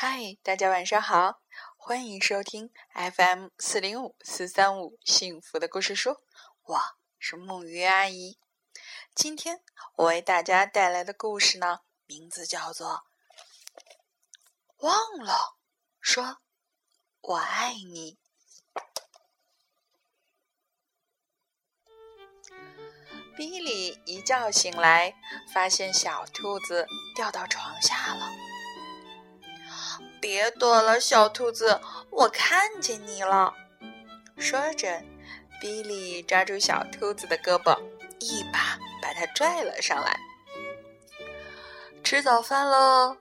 嗨，大家晚上好，欢迎收听 FM 四零五四三五幸福的故事书，我是木鱼阿姨。今天我为大家带来的故事呢，名字叫做《忘了说我爱你》。比利一觉醒来，发现小兔子掉到床下了。别躲了，小兔子，我看见你了。说着，比利抓住小兔子的胳膊，一把把它拽了上来。吃早饭喽！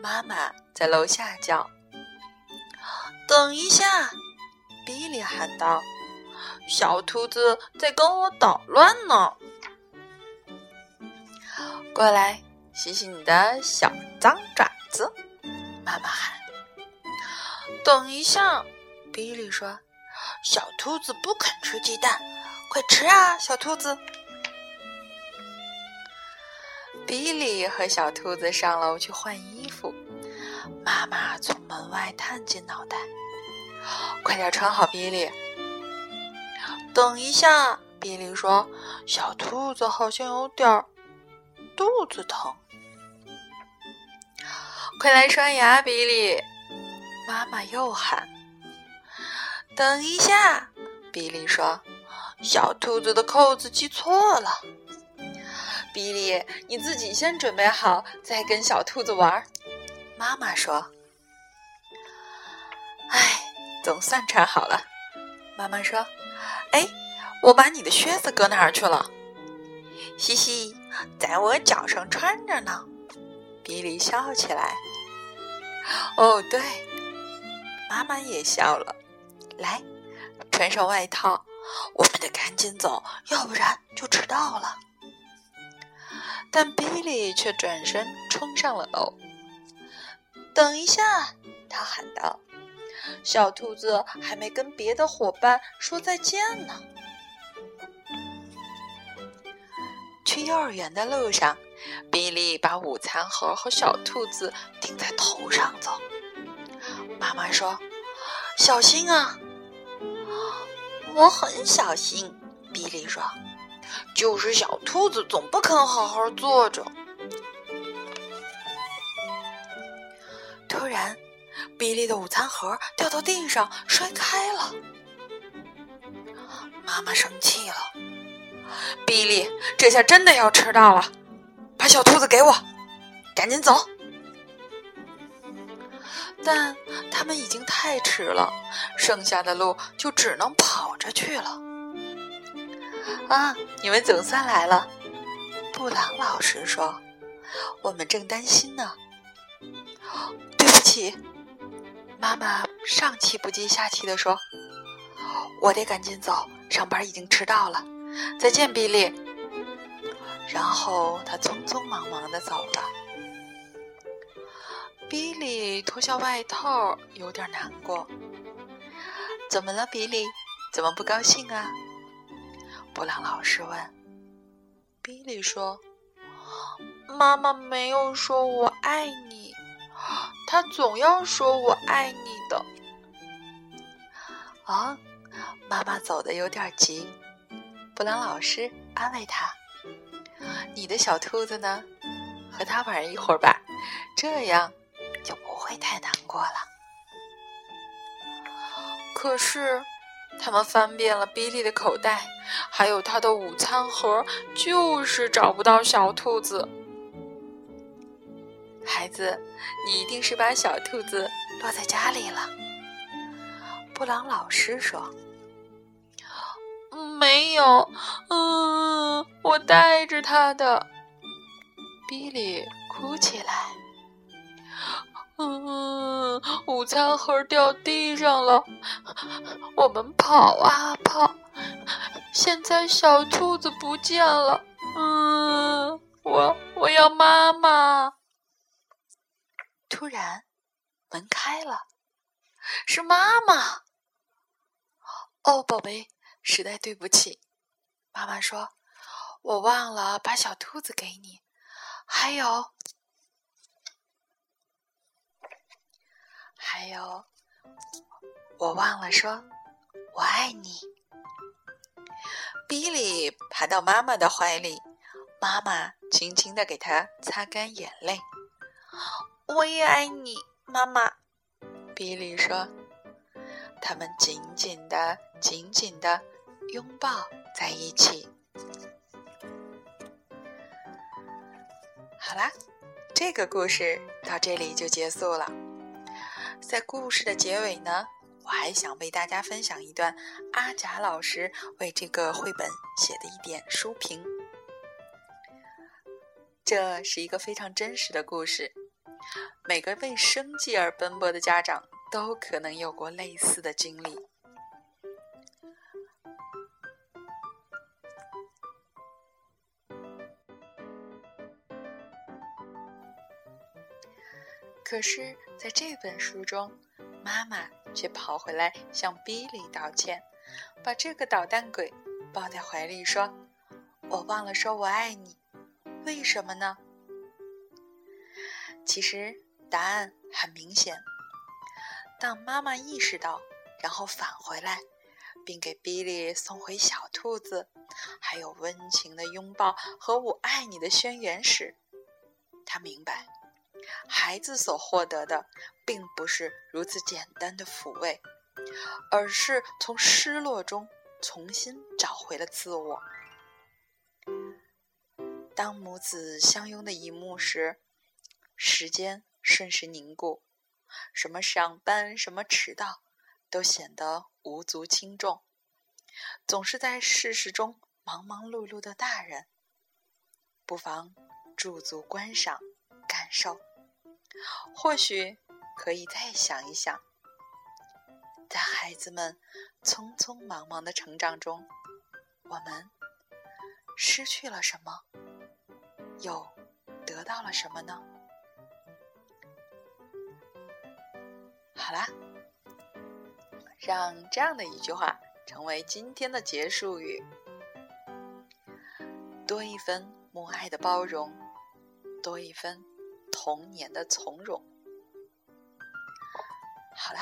妈妈在楼下叫。等一下，比利喊道。小兔子在跟我捣乱呢，过来洗洗你的小脏爪子。妈妈喊：“等一下！”比利说：“小兔子不肯吃鸡蛋，快吃啊，小兔子！”比利和小兔子上楼去换衣服。妈妈从门外探进脑袋：“快点穿好，比利。”等一下，比利说：“小兔子好像有点肚子疼。”快来刷牙，比利！妈妈又喊：“等一下！”比利说：“小兔子的扣子系错了。”比利，你自己先准备好，再跟小兔子玩。妈妈说：“哎，总算穿好了。”妈妈说。哎，我把你的靴子搁哪儿去了？嘻嘻，在我脚上穿着呢。比利笑起来。哦，对，妈妈也笑了。来，穿上外套，我们得赶紧走，要不然就迟到了。但比利却转身冲上了楼。等一下，他喊道。小兔子还没跟别的伙伴说再见呢。去幼儿园的路上，比利把午餐盒和小兔子顶在头上走。妈妈说：“小心啊！”我很小心，比利说：“就是小兔子总不肯好好坐着。”突然。比利的午餐盒掉到地上，摔开了。妈妈生气了：“比利，这下真的要迟到了！把小兔子给我，赶紧走！”但他们已经太迟了，剩下的路就只能跑着去了。啊，你们总算来了！布朗老师说：“我们正担心呢。”对不起。妈妈上气不接下气地说：“我得赶紧走，上班已经迟到了。再见，比利。”然后他匆匆忙忙地走了。比利脱下外套，有点难过。“怎么了，比利？怎么不高兴啊？”布朗老师问。比利说：“妈妈没有说我爱你。”他总要说我爱你的。啊，妈妈走的有点急，布朗老师安慰他：“你的小兔子呢？和它玩一会儿吧，这样就不会太难过了。”可是，他们翻遍了比利的口袋，还有他的午餐盒，就是找不到小兔子。孩子，你一定是把小兔子落在家里了。布朗老师说：“没有，嗯，我带着它的。”比利哭起来：“嗯，午餐盒掉地上了，我们跑啊跑，现在小兔子不见了。嗯，我我要妈妈。”突然，门开了，是妈妈。哦，宝贝，实在对不起。妈妈说：“我忘了把小兔子给你，还有……”还有我忘了说我爱你。比利爬到妈妈的怀里，妈妈轻轻的给他擦干眼泪。我也爱你，妈妈。比利说。他们紧紧的、紧紧的拥抱在一起。好啦，这个故事到这里就结束了。在故事的结尾呢，我还想为大家分享一段阿甲老师为这个绘本写的一点书评。这是一个非常真实的故事，每个为生计而奔波的家长。都可能有过类似的经历。可是，在这本书中，妈妈却跑回来向比利道歉，把这个捣蛋鬼抱在怀里说：“我忘了说我爱你，为什么呢？”其实答案很明显。当妈妈意识到，然后返回来，并给比利送回小兔子，还有温情的拥抱和“我爱你”的宣言时，他明白，孩子所获得的并不是如此简单的抚慰，而是从失落中重新找回了自我。当母子相拥的一幕时，时间瞬时凝固。什么上班，什么迟到，都显得无足轻重。总是在世事中忙忙碌碌的大人，不妨驻足观赏、感受。或许可以再想一想，在孩子们匆匆忙忙的成长中，我们失去了什么，又得到了什么呢？好啦，让这样的一句话成为今天的结束语：多一分母爱的包容，多一分童年的从容。好啦。